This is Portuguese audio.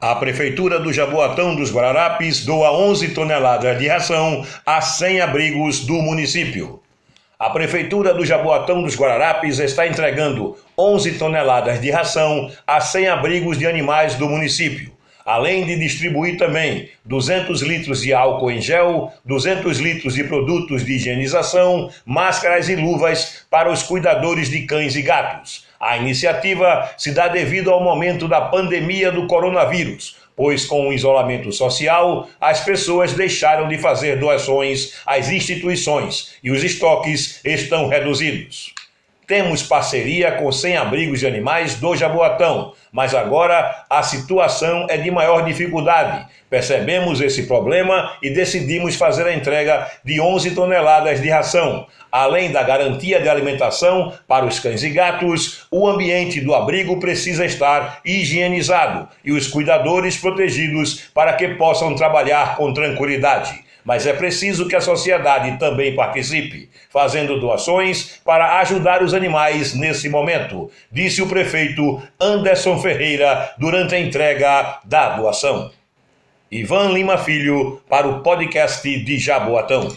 A Prefeitura do Jaboatão dos Guararapes doa 11 toneladas de ração a 100 abrigos do município. A Prefeitura do Jaboatão dos Guararapes está entregando 11 toneladas de ração a 100 abrigos de animais do município, além de distribuir também 200 litros de álcool em gel, 200 litros de produtos de higienização, máscaras e luvas para os cuidadores de cães e gatos a iniciativa se dá devido ao momento da pandemia do coronavírus, pois com o isolamento social, as pessoas deixaram de fazer doações às instituições e os estoques estão reduzidos. Temos parceria com 100 abrigos de animais do Jaboatão, mas agora a situação é de maior dificuldade. Percebemos esse problema e decidimos fazer a entrega de 11 toneladas de ração. Além da garantia de alimentação para os cães e gatos, o ambiente do abrigo precisa estar higienizado e os cuidadores protegidos para que possam trabalhar com tranquilidade mas é preciso que a sociedade também participe, fazendo doações para ajudar os animais nesse momento, disse o prefeito Anderson Ferreira durante a entrega da doação. Ivan Lima Filho para o podcast de Jaboatão.